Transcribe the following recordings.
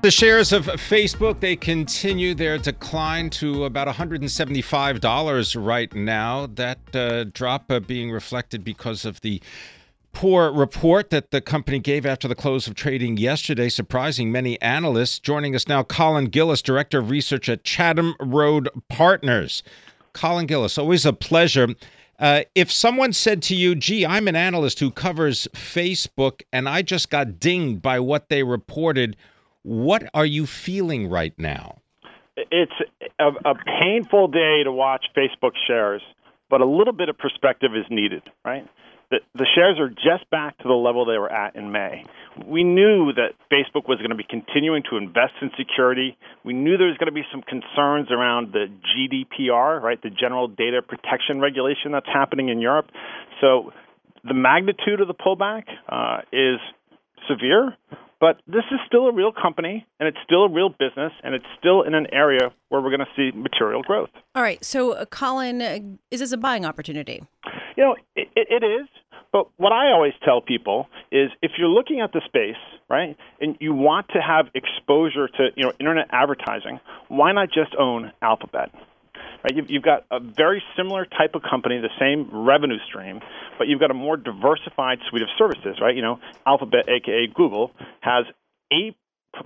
The shares of Facebook they continue their decline to about $175 right now. That uh, drop uh, being reflected because of the poor report that the company gave after the close of trading yesterday, surprising many analysts. Joining us now, Colin Gillis, Director of Research at Chatham Road Partners. Colin Gillis, always a pleasure. Uh, if someone said to you, gee, I'm an analyst who covers Facebook and I just got dinged by what they reported, what are you feeling right now? It's a, a, painful day to watch Facebook shares, but a little bit of perspective is needed, right? The, the shares are just back to the level they were at in May. We knew that Facebook was going to be continuing to invest in security. We knew there was going to be some concerns around the GDPR, right, the General Data Protection Regulation that's happening in Europe. So the magnitude of the pullback uh, is severe, but this is still a real company, and it's still a real business, and it's still in an area where we're going to see material growth. All right. So, uh, Colin, uh, is this a buying opportunity? You know, it, it is. But what I always tell people is if you're looking at the space, right, and you want to have exposure to, you know, internet advertising, why not just own Alphabet? Right? You've, you've got a very similar type of company, the same revenue stream, but you've got a more diversified suite of services, right? You know, Alphabet, aka Google, has eight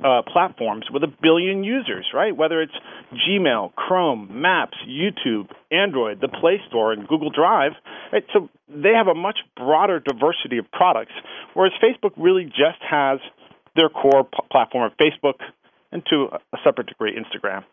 uh, platforms with a billion users, right? Whether it's Gmail, Chrome, Maps, YouTube, Android, the Play Store, and Google Drive. Right? So they have a much broader diversity of products, whereas Facebook really just has their core p- platform of Facebook and to a separate degree, Instagram.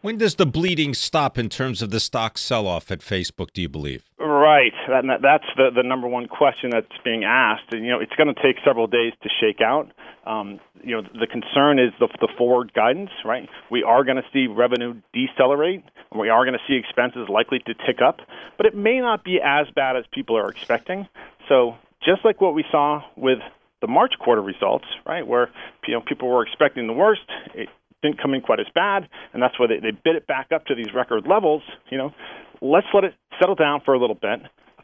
When does the bleeding stop in terms of the stock sell off at Facebook, do you believe? Right. That, that's the, the number one question that's being asked. And, you know, it's going to take several days to shake out. Um, you know, the concern is the, the forward guidance, right? We are going to see revenue decelerate. And we are going to see expenses likely to tick up. But it may not be as bad as people are expecting. So just like what we saw with the March quarter results, right, where you know people were expecting the worst, it, didn't come in quite as bad, and that's why they, they bid it back up to these record levels. You know, let's let it settle down for a little bit.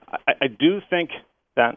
I, I do think that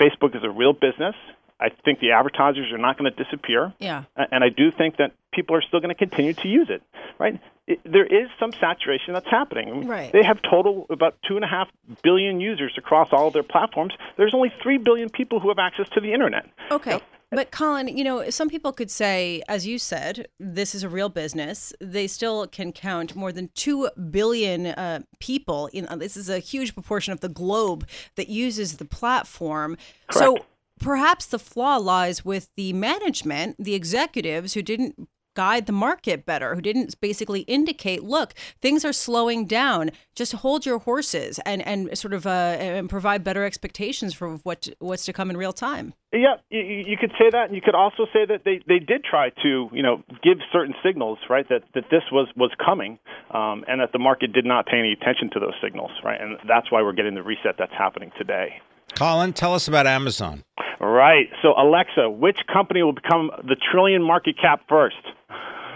Facebook is a real business. I think the advertisers are not going to disappear. Yeah. And I do think that people are still going to continue to use it, right? It, there is some saturation that's happening. Right. They have total about two and a half billion users across all of their platforms. There's only three billion people who have access to the internet. Okay. But Colin, you know, some people could say, as you said, this is a real business. They still can count more than two billion uh, people. In, uh, this is a huge proportion of the globe that uses the platform. Correct. So perhaps the flaw lies with the management, the executives who didn't guide the market better, who didn't basically indicate, look, things are slowing down. Just hold your horses and and sort of uh, and provide better expectations for what what's to come in real time. Yeah, you, you could say that, and you could also say that they, they did try to you know give certain signals, right? That that this was was coming, um, and that the market did not pay any attention to those signals, right? And that's why we're getting the reset that's happening today. Colin, tell us about Amazon. Right. So Alexa, which company will become the trillion market cap first?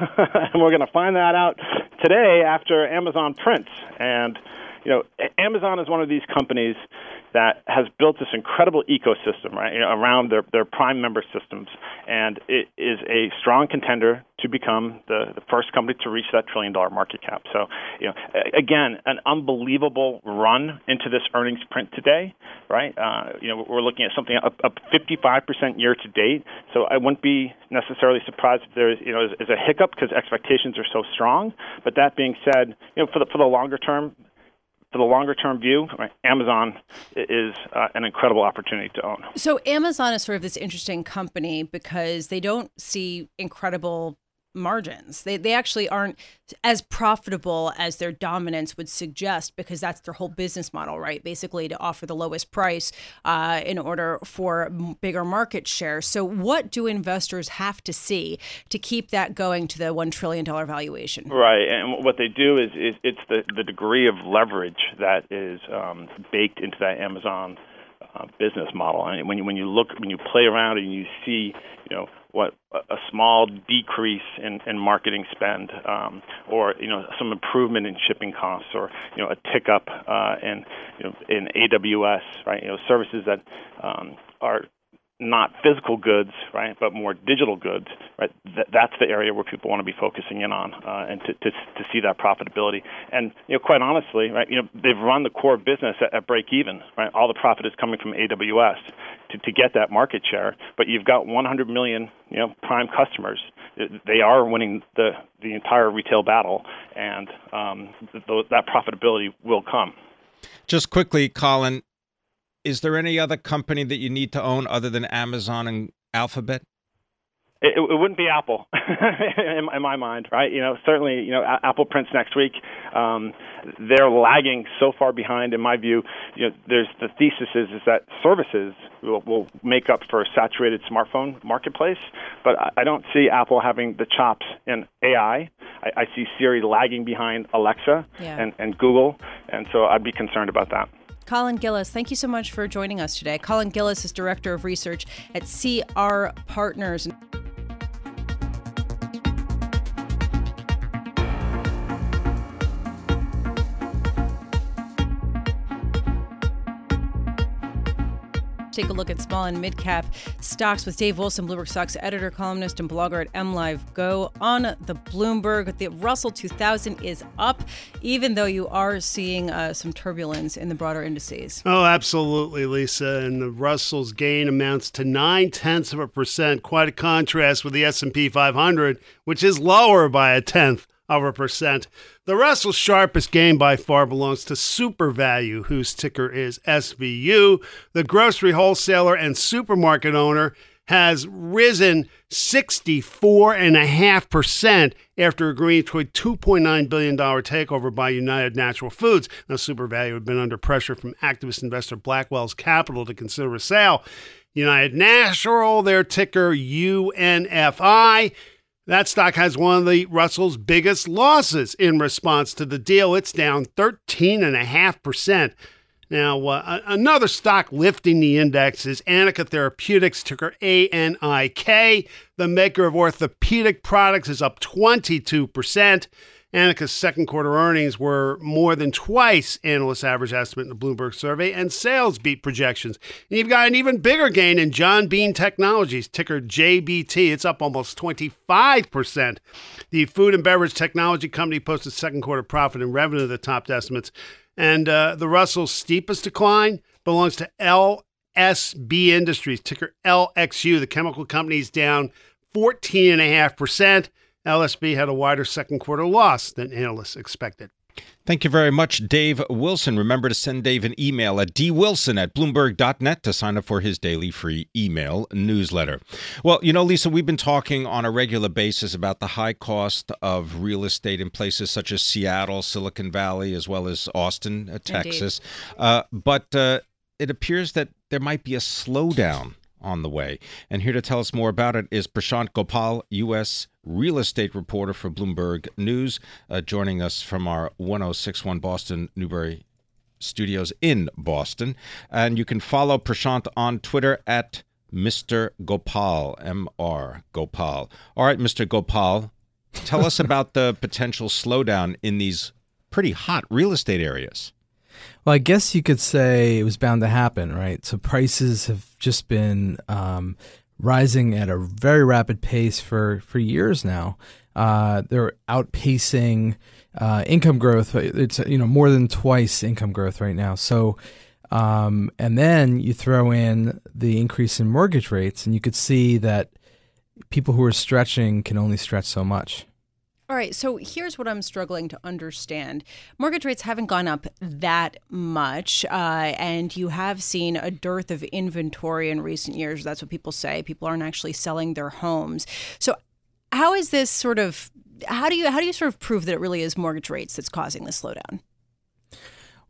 and we're going to find that out today after Amazon prints. And you know, Amazon is one of these companies that has built this incredible ecosystem right you know, around their, their prime member systems. And it is a strong contender to become the, the first company to reach that trillion dollar market cap. So you know again an unbelievable run into this earnings print today right? Uh, you know we're looking at something up, up 55% year to date. So I wouldn't be necessarily surprised if there is you know is, is a hiccup because expectations are so strong. But that being said you know for the for the longer term for the longer term view, Amazon is uh, an incredible opportunity to own. So Amazon is sort of this interesting company because they don't see incredible margins. They they actually aren't as profitable as their dominance would suggest because that's their whole business model, right? Basically, to offer the lowest price uh, in order for bigger market share. So, what do investors have to see to keep that going to the one trillion dollar valuation? Right, and what they do is, is it's the the degree of leverage that is um, baked into that Amazon. Uh, business model, and when you when you look when you play around and you see, you know, what a small decrease in, in marketing spend, um, or you know some improvement in shipping costs, or you know a tick up uh, in you know in AWS, right? You know services that um, are not physical goods, right, but more digital goods, right? Th- that's the area where people want to be focusing in on, uh, and to, to to see that profitability. And you know, quite honestly, right, you know, they've run the core business at, at break even, right? All the profit is coming from AWS to, to get that market share, but you've got 100 million, you know, prime customers. They are winning the the entire retail battle, and um, th- that profitability will come. Just quickly, Colin, is there any other company that you need to own other than Amazon and Alphabet? It, it wouldn't be Apple, in, in, my mind, right? You know, certainly, you know, Apple prints next week. Um, they're lagging so far behind, in my view. You know, there's the thesis is, is that services will, will make up for a saturated smartphone marketplace, but I, I don't see Apple having the chops in AI. I, I see Siri lagging behind Alexa yeah. and, and Google, and so I'd be concerned about that. Colin Gillis, thank you so much for joining us today. Colin Gillis is Director of Research at CR Partners. Take a look at small and mid cap stocks with Dave Wilson, Bloomberg Stocks editor, columnist, and blogger at MLive Go. On the Bloomberg, the Russell 2000 is up, even though you are seeing uh, some turbulence in the broader indices. Oh, absolutely, Lisa. And the Russell's gain amounts to nine tenths of a percent. Quite a contrast with the S&P 500, which is lower by a tenth of a percent. The Russell's sharpest gain by far belongs to Supervalu, whose ticker is SVU. The grocery wholesaler and supermarket owner has risen 64.5% after agreeing to a $2.9 billion takeover by United Natural Foods. Now, Supervalu had been under pressure from activist investor Blackwell's Capital to consider a sale. United Natural, their ticker UNFI, that stock has one of the Russell's biggest losses in response to the deal. It's down 13.5%. Now, uh, another stock lifting the index is Anika Therapeutics, ticker ANIK. The maker of orthopedic products is up 22%. Anika's second quarter earnings were more than twice analyst average estimate in the Bloomberg survey, and sales beat projections. And you've got an even bigger gain in John Bean Technologies, ticker JBT. It's up almost 25%. The food and beverage technology company posted second quarter profit and revenue that topped estimates. And uh, the Russell's steepest decline belongs to LSB Industries, ticker LXU. The chemical company is down 14.5%. LSB had a wider second quarter loss than analysts expected. Thank you very much, Dave Wilson. Remember to send Dave an email at dwilson at bloomberg.net to sign up for his daily free email newsletter. Well, you know, Lisa, we've been talking on a regular basis about the high cost of real estate in places such as Seattle, Silicon Valley, as well as Austin, uh, Texas. Uh, but uh, it appears that there might be a slowdown on the way. And here to tell us more about it is Prashant Gopal, U.S. real estate reporter for Bloomberg News, uh, joining us from our 1061 Boston Newbury studios in Boston. And you can follow Prashant on Twitter at Mr. Gopal, M R Gopal. All right, Mr. Gopal, tell us about the potential slowdown in these pretty hot real estate areas. Well, I guess you could say it was bound to happen, right? So prices have just been um, rising at a very rapid pace for, for years now. Uh, they're outpacing uh, income growth. It's you know more than twice income growth right now. So, um, and then you throw in the increase in mortgage rates, and you could see that people who are stretching can only stretch so much. All right, so here's what I'm struggling to understand. Mortgage rates haven't gone up that much, uh, and you have seen a dearth of inventory in recent years. That's what people say. People aren't actually selling their homes. So how is this sort of how do you how do you sort of prove that it really is mortgage rates that's causing the slowdown?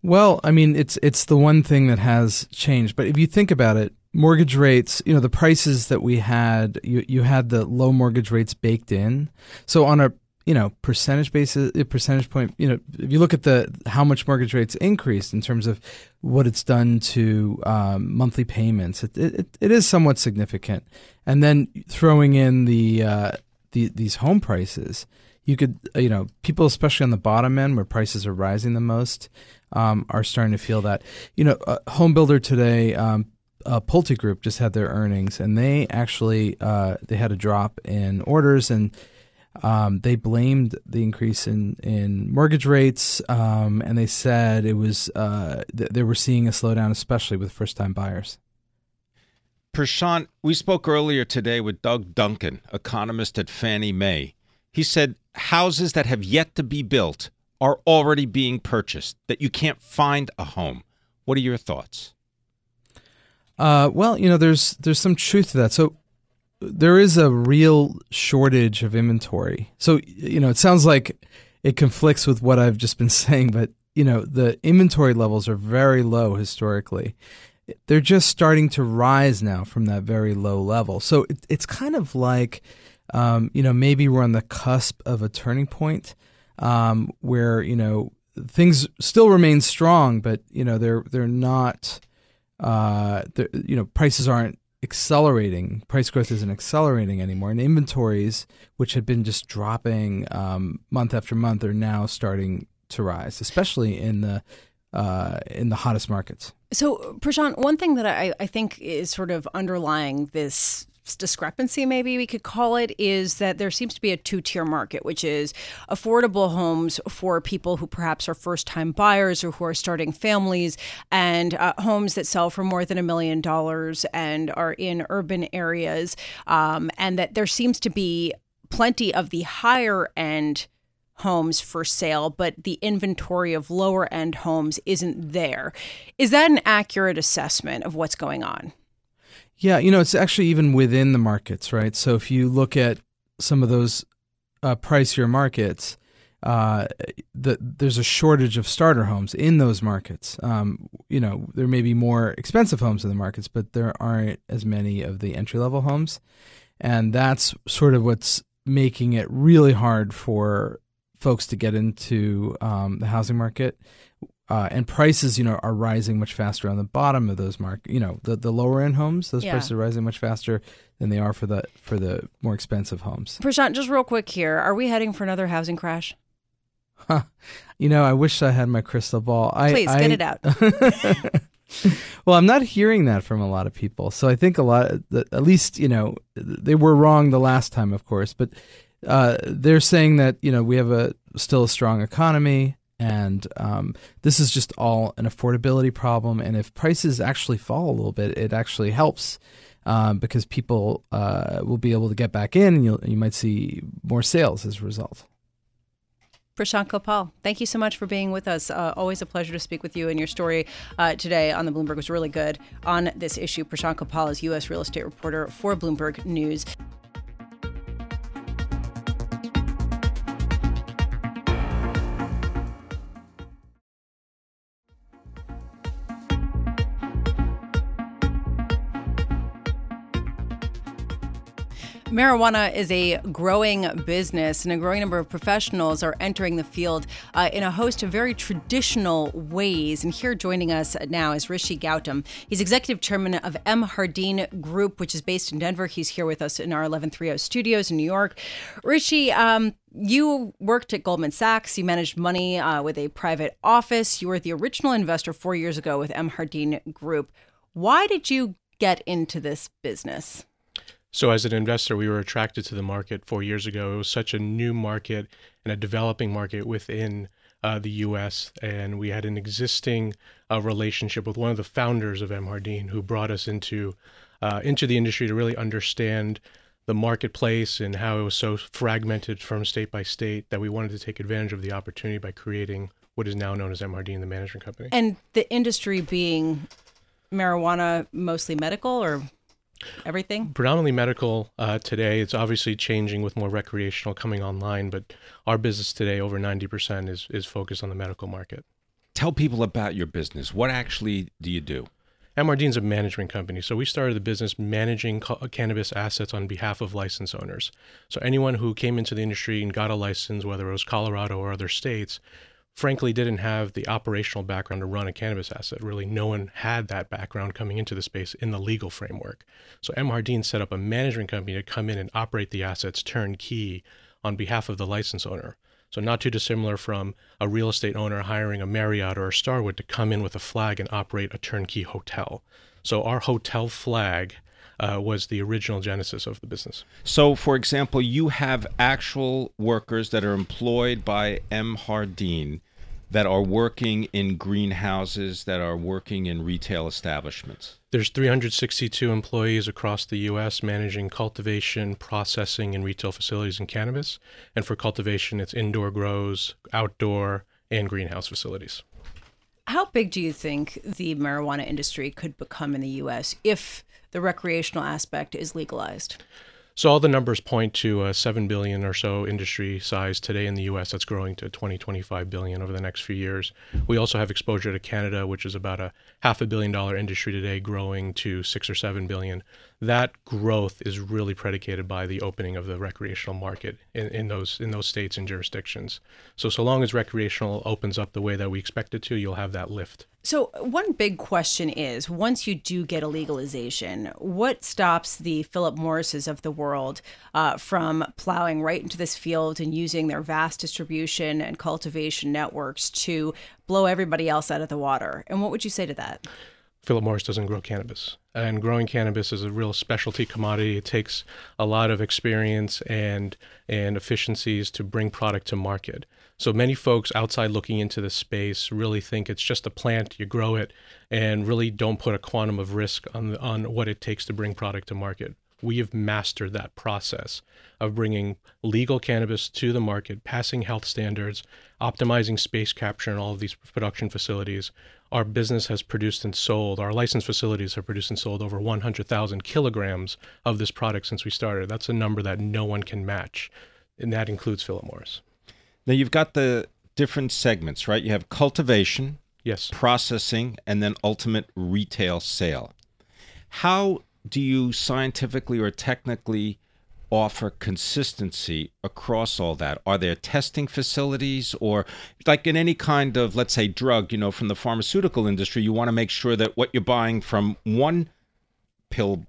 Well, I mean, it's it's the one thing that has changed. But if you think about it, mortgage rates, you know, the prices that we had, you you had the low mortgage rates baked in. So on a you know percentage basis, percentage point, you know, if you look at the how much mortgage rates increased in terms of what it's done to um, monthly payments, it, it it is somewhat significant. And then throwing in the uh, the these home prices, you could you know people especially on the bottom end where prices are rising the most um, are starting to feel that. You know, a home builder today, um, uh, PulteGroup just had their earnings, and they actually uh, they had a drop in orders, and um, they blamed the increase in in mortgage rates, um, and they said it was uh, th- they were seeing a slowdown, especially with first time buyers. Prashant, we spoke earlier today with Doug Duncan, economist at Fannie Mae. He said houses that have yet to be built are already being purchased, that you can't find a home. What are your thoughts? Uh, well, you know, there's there's some truth to that. So there is a real shortage of inventory. So you know, it sounds like it conflicts with what I've just been saying, but you know, the inventory levels are very low historically. They're just starting to rise now from that very low level. So it, it's kind of like, um, you know, maybe we're on the cusp of a turning point um, where you know things still remain strong, but you know they're they're not. Uh, you know, prices aren't accelerating. Price growth isn't accelerating anymore, and inventories, which had been just dropping um, month after month, are now starting to rise, especially in the uh, in the hottest markets. So, Prashant, one thing that I, I think is sort of underlying this discrepancy, maybe we could call it, is that there seems to be a two tier market, which is affordable homes for people who perhaps are first time buyers or who are starting families, and uh, homes that sell for more than a million dollars and are in urban areas. Um, and that there seems to be plenty of the higher end homes for sale, but the inventory of lower end homes isn't there. Is that an accurate assessment of what's going on? Yeah, you know, it's actually even within the markets, right? So if you look at some of those uh, pricier markets, uh, the, there's a shortage of starter homes in those markets. Um, you know, there may be more expensive homes in the markets, but there aren't as many of the entry level homes. And that's sort of what's making it really hard for folks to get into um, the housing market uh, and prices, you know, are rising much faster on the bottom of those market. You know, the, the lower end homes, those yeah. prices are rising much faster than they are for the for the more expensive homes. Prashant, just real quick here, are we heading for another housing crash? Huh. You know, I wish I had my crystal ball. Please I, get it out. well, I'm not hearing that from a lot of people. So I think a lot, at least you know, they were wrong the last time, of course, but uh, they're saying that you know we have a still a strong economy and um, this is just all an affordability problem. And if prices actually fall a little bit, it actually helps um, because people uh, will be able to get back in, and you you might see more sales as a result. Prashant Gopal, thank you so much for being with us. Uh, always a pleasure to speak with you. And your story uh, today on the Bloomberg was really good on this issue. Prashant Gopal is U.S. real estate reporter for Bloomberg News. Marijuana is a growing business, and a growing number of professionals are entering the field uh, in a host of very traditional ways. And here joining us now is Rishi Gautam. He's executive chairman of MJardin Group, which is based in Denver. He's here with us in our 1130 studios in New York. Rishi, um, you worked at Goldman Sachs. You managed money uh, with a private office. You were the original investor four years ago with MJardin Group. Why did you get into this business? So, as an investor, we were attracted to the market four years ago. It was such a new market and a developing market within uh, the U.S., and we had an existing uh, relationship with one of the founders of MJardin, who brought us into uh, into the industry to really understand the marketplace and how it was so fragmented from state by state that we wanted to take advantage of the opportunity by creating what is now known as MJardin, the management company. And the industry being marijuana, mostly medical, or everything? Predominantly medical uh, today. It's obviously changing with more recreational coming online, but our business today, over 90%, is, is focused on the medical market. Tell people about your business. What actually do you do? is a management company. So we started the business managing cannabis assets on behalf of license owners. So anyone who came into the industry and got a license, whether it was Colorado or other states, frankly didn't have the operational background to run a cannabis asset. Really, no one had that background coming into the space in the legal framework. So MJardin set up a management company to come in and operate the assets turnkey on behalf of the license owner. So not too dissimilar from a real estate owner hiring a Marriott or a Starwood to come in with a flag and operate a turnkey hotel. So our hotel flag uh, was the original genesis of the business. So, for example, you have actual workers that are employed by MJardin that are working in greenhouses, that are working in retail establishments? There's 362 employees across the U.S. managing cultivation, processing, and retail facilities in cannabis. And for cultivation, it's indoor grows, outdoor, and greenhouse facilities. How big do you think the marijuana industry could become in the U.S. if the recreational aspect is legalized? So all the numbers point to a 7 billion or so industry size today in the US that's growing to 20 25 billion over the next few years. We also have exposure to Canada which is about a half a billion dollar industry today growing to 6 or 7 billion that growth is really predicated by the opening of the recreational market in, in those in those states and jurisdictions. So so long as recreational opens up the way that we expect it to, you'll have that lift. So one big question is once you do get a legalization, what stops the Philip Morrises of the world uh, from plowing right into this field and using their vast distribution and cultivation networks to blow everybody else out of the water? And what would you say to that? Philip Morris doesn't grow cannabis. And growing cannabis is a real specialty commodity. It takes a lot of experience and and efficiencies to bring product to market. So many folks outside looking into the space really think it's just a plant, you grow it, and really don't put a quantum of risk on on what it takes to bring product to market. We have mastered that process of bringing legal cannabis to the market, passing health standards, optimizing space capture in all of these production facilities, our business has produced and sold, our licensed facilities have produced and sold over 100,000 kilograms of this product since we started. That's a number that no one can match, and that includes Philip Morris. Now you've got the different segments, right? You have cultivation, yes, processing, and then ultimate retail sale. How do you scientifically or technically offer consistency across all that? Are there testing facilities or like in any kind of let's say drug, you know, from the pharmaceutical industry, you want to make sure that what you're buying from one pill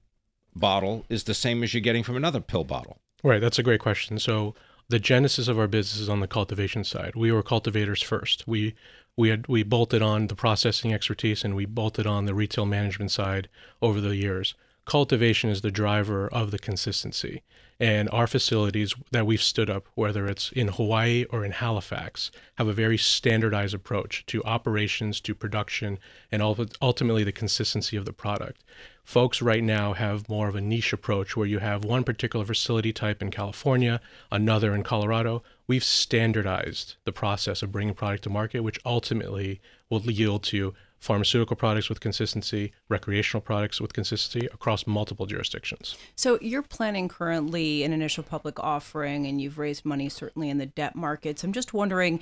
bottle is the same as you're getting from another pill bottle? Right, that's a great question. So the genesis of our business is on the cultivation side. We were cultivators first. We we had we bolted on the processing expertise and we bolted on the retail management side over the years cultivation is the driver of the consistency. And our facilities that we've stood up, whether it's in Hawaii or in Halifax, have a very standardized approach to operations, to production, and ultimately the consistency of the product. Folks right now have more of a niche approach where you have one particular facility type in California, another in Colorado. We've standardized the process of bringing product to market, which ultimately will yield to pharmaceutical products with consistency, recreational products with consistency across multiple jurisdictions. So you're planning currently an initial public offering and you've raised money certainly in the debt markets. I'm just wondering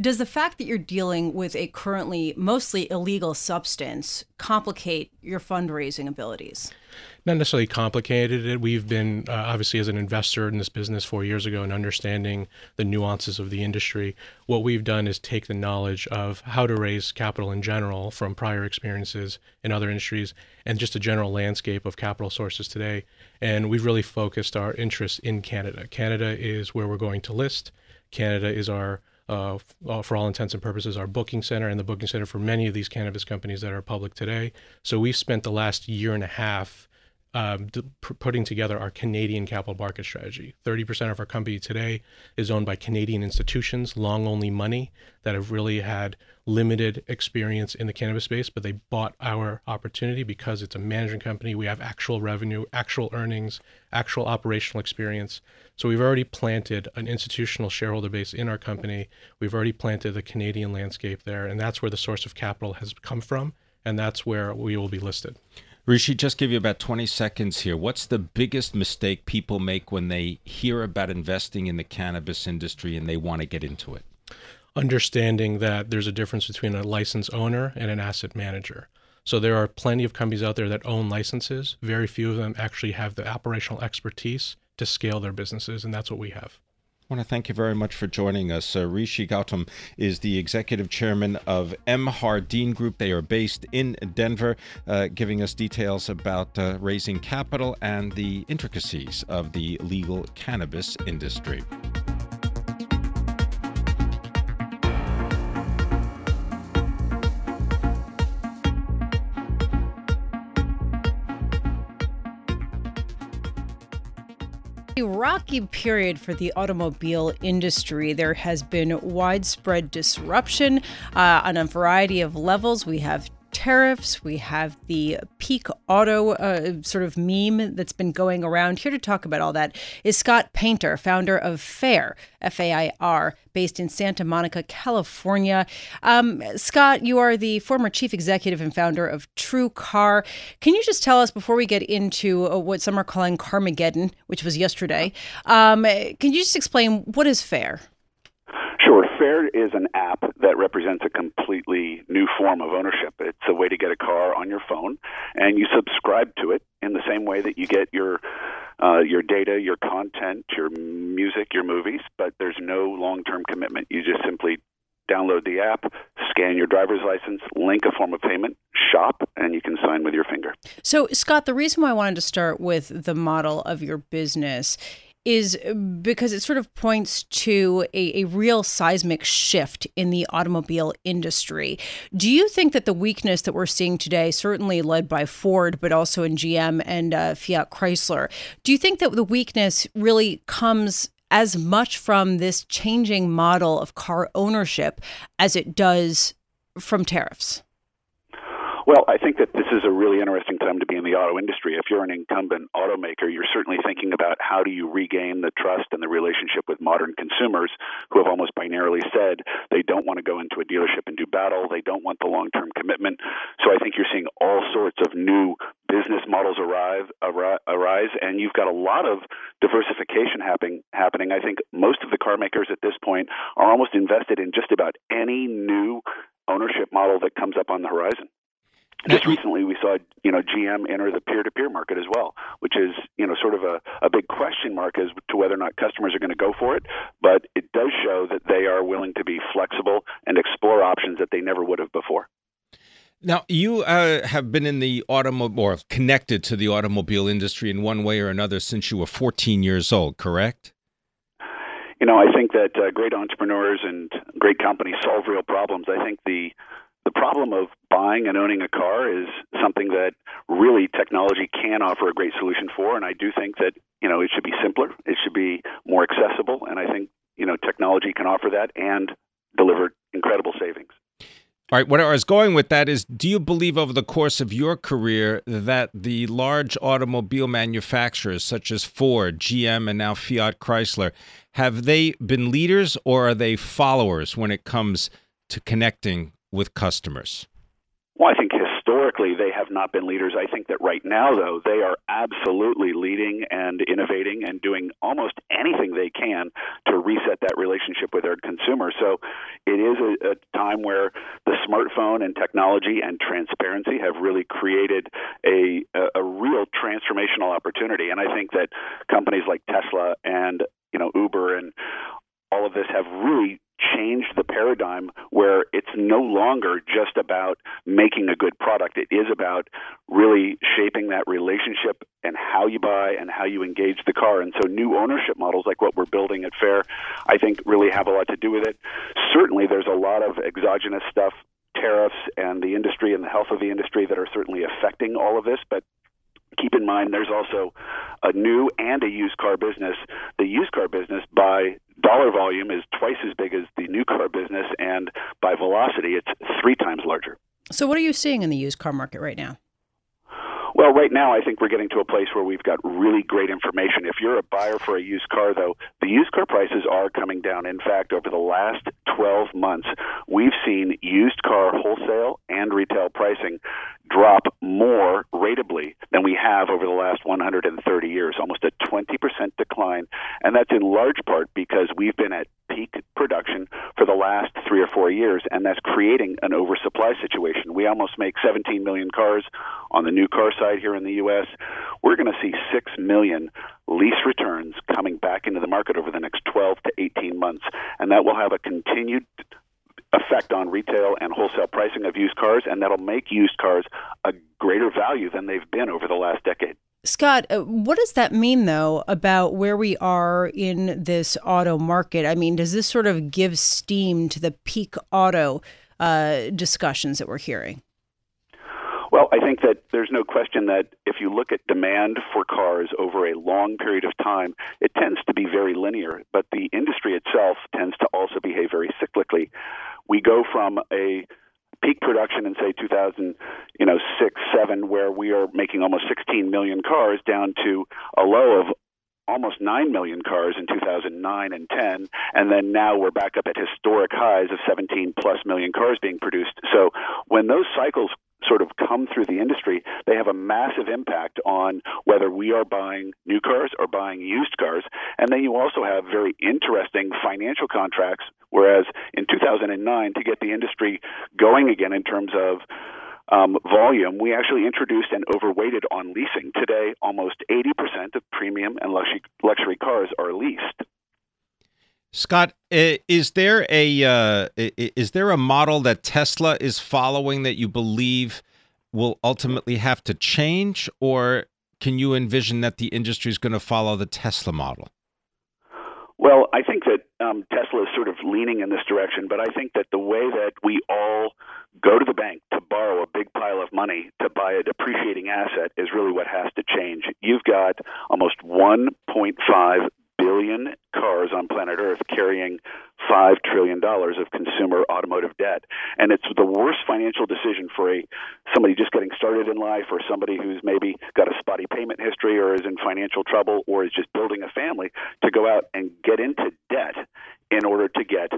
does the fact that you're dealing with a currently mostly illegal substance complicate your fundraising abilities? Not necessarily complicated. We've been, uh, obviously, as an investor in this business four years ago and understanding the nuances of the industry, what we've done is take the knowledge of how to raise capital in general from prior experiences in other industries and just a general landscape of capital sources today. And we've really focused our interest in Canada. Canada is where we're going to list, Canada is our uh, uh, for all intents and purposes, our booking center and the booking center for many of these cannabis companies that are public today. So we've spent the last year and a half um, d- putting together our Canadian capital market strategy. 30% of our company today is owned by Canadian institutions, long only money, that have really had limited experience in the cannabis space, but they bought our opportunity because it's a management company. We have actual revenue, actual earnings, actual operational experience. So we've already planted an institutional shareholder base in our company. We've already planted the Canadian landscape there, and that's where the source of capital has come from, and that's where we will be listed. Rishi, just give you about 20 seconds here. What's the biggest mistake people make when they hear about investing in the cannabis industry and they want to get into it? Understanding that there's a difference between a license owner and an asset manager. So there are plenty of companies out there that own licenses. Very few of them actually have the operational expertise to scale their businesses, and that's what we have. I want to thank you very much for joining us. Uh, Rishi Gautam is the executive chairman of MJardin Group. They are based in Denver, uh, giving us details about uh, raising capital and the intricacies of the legal cannabis industry. A rocky period for the automobile industry. There has been widespread disruption uh, on a variety of levels. We have tariffs. We have the peak auto uh, sort of meme that's been going around. Here to talk about all that is Scott Painter, founder of Fair, F A I R, based in Santa Monica, California. Um, Scott, you are the former chief executive and founder of TrueCar. Can you just tell us before we get into uh, what some are calling Carmageddon, which was yesterday? Um, can you just explain what is Fair? Fair is an app that represents a completely new form of ownership. It's a way to get a car on your phone, and you subscribe to it in the same way that you get your uh, your data, your content, your music, your movies. But there's no long-term commitment. You just simply download the app, scan your driver's license, link a form of payment, shop, and you can sign with your finger. So, Scott, the reason why I wanted to start with the model of your business is because it sort of points to a, a, real seismic shift in the automobile industry. Do you think that the weakness that we're seeing today, certainly led by Ford, but also in GM and uh, Fiat Chrysler, do you think that the weakness really comes as much from this changing model of car ownership as it does from tariffs? Well, I think that this is a really interesting time to be in the auto industry. If you're an incumbent automaker, you're certainly thinking about how do you regain the trust and the relationship with modern consumers who have almost binarily said they don't want to go into a dealership and do battle, they don't want the long-term commitment. So I think you're seeing all sorts of new business models arrive arise and you've got a lot of diversification happening happening. I think most of the car makers at this point are almost invested in just about any new ownership model that comes up on the horizon. Just recently, we saw you know GM enter the peer-to-peer market as well, which is you know sort of a, a big question mark as to whether or not customers are going to go for it. But it does show that they are willing to be flexible and explore options that they never would have before. Now, you uh, have been in the automobile or connected to the automobile industry in one way or another since you were 14 years old, correct? You know, I think that uh, great entrepreneurs and great companies solve real problems. I think the the problem of buying and owning a car is something that really technology can offer a great solution for and I do think that you know it should be simpler it should be more accessible and I think you know technology can offer that and deliver incredible savings. All right, what I was going with that is do you believe over the course of your career that the large automobile manufacturers such as Ford, GM, and now Fiat Chrysler have they been leaders or are they followers when it comes to connecting with customers? Well, I think historically they have not been leaders. I think that right now, though, they are absolutely leading and innovating and doing almost anything they can to reset that relationship with their consumers. So it is a, a time where the smartphone and technology and transparency have really created a, a, a real transformational opportunity. And I think that companies like Tesla and you know Uber and all of this have really changed the paradigm where it's no longer just about making a good product. It is about really shaping that relationship and how you buy and how you engage the car. And so new ownership models like what we're building at Fair, I think really have a lot to do with it. Certainly there's a lot of exogenous stuff tariffs and the industry and the health of the industry that are certainly affecting all of this, but keep in mind there's also a new and a used car business. The used car business, by dollar volume, is twice as big as the new car business, and by velocity, it's three times larger. So, what are you seeing in the used car market right now? Well, right now, I think we're getting to a place where we've got really great information. If you're a buyer for a used car, though, the used car prices are coming down. In fact, over the last 12 months, we've seen used car wholesale and retail pricing drop more ratably than we have over the last 130 years, almost a 20% decline. And that's in large part because we've been at peak production for the last three or four years, and that's creating an oversupply situation. We almost make 17 million cars on the new car side here in the U.S. We're going to see 6 million lease returns coming back into the market over the next 12 to 18 months, and that will have a continued effect on retail and wholesale pricing of used cars, and that'll make used cars a greater value than they've been over the last decade. Scott, uh, what does that mean, though, about where we are in this auto market? I mean, does this sort of give steam to the peak auto uh, discussions that we're hearing? Well, I think that there's no question that if you look at demand for cars over a long period of time, it tends to be very linear, but the industry itself tends to also behave very cyclically. We go from a peak production in say 2000, you know, six, seven, where we are making almost 16 million cars, down to a low of almost 9 million cars in 2009 and 10 and then now we're back up at historic highs of 17 plus million cars being produced. So when those cycles sort of come through the industry, they have a massive impact on whether we are buying new cars or buying used cars. And then you also have very interesting financial contracts. Whereas in 2009, to get the industry going again in terms of um, volume, we actually introduced and overweighted on leasing. Today, almost 80% of premium and luxury, luxury cars are leased. Scott, is there a uh, is there a model that Tesla is following that you believe will ultimately have to change, or can you envision that the industry is going to follow the Tesla model? Well, I think that um, Tesla is sort of leaning in this direction, but I think that the way that we all go to the bank to borrow a big pile of money to buy a depreciating asset is really what has to change. You've got almost 1.5 billion on planet Earth carrying $5 trillion of consumer automotive debt. And it's the worst financial decision for a somebody just getting started in life or somebody who's maybe got a spotty payment history or is in financial trouble or is just building a family to go out and get into debt in order to get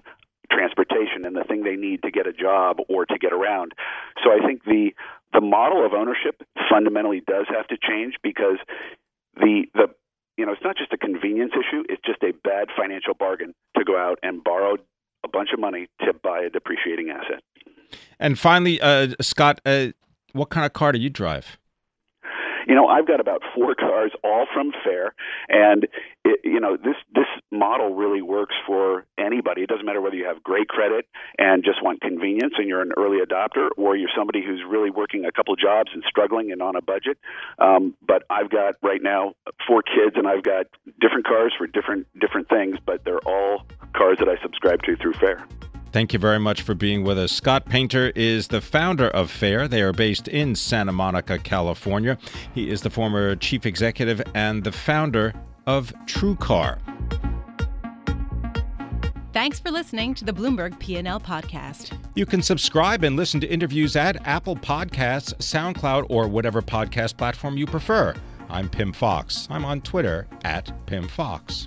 transportation and the thing they need to get a job or to get around. So I think the the model of ownership fundamentally does have to change because the the you know, it's not just a convenience issue, it's just a bad financial bargain to go out and borrow a bunch of money to buy a depreciating asset. And finally, uh, Scott, uh, what kind of car do you drive? You know, I've got about four cars, all from Fair, and it, you know this this model really works for anybody. It doesn't matter whether you have great credit and just want convenience, and you're an early adopter, or you're somebody who's really working a couple jobs and struggling and on a budget. Um, but I've got right now four kids, and I've got different cars for different different things, but they're all cars that I subscribe to through Fair. Thank you very much for being with us. Scott Painter is the founder of Fair. They are based in Santa Monica, California. He is the former chief executive and the founder of TrueCar. Thanks for listening to the Bloomberg P&L podcast. You can subscribe and listen to interviews at Apple Podcasts, SoundCloud, or whatever podcast platform you prefer. I'm Pimm Fox. I'm on Twitter at Pimm Fox.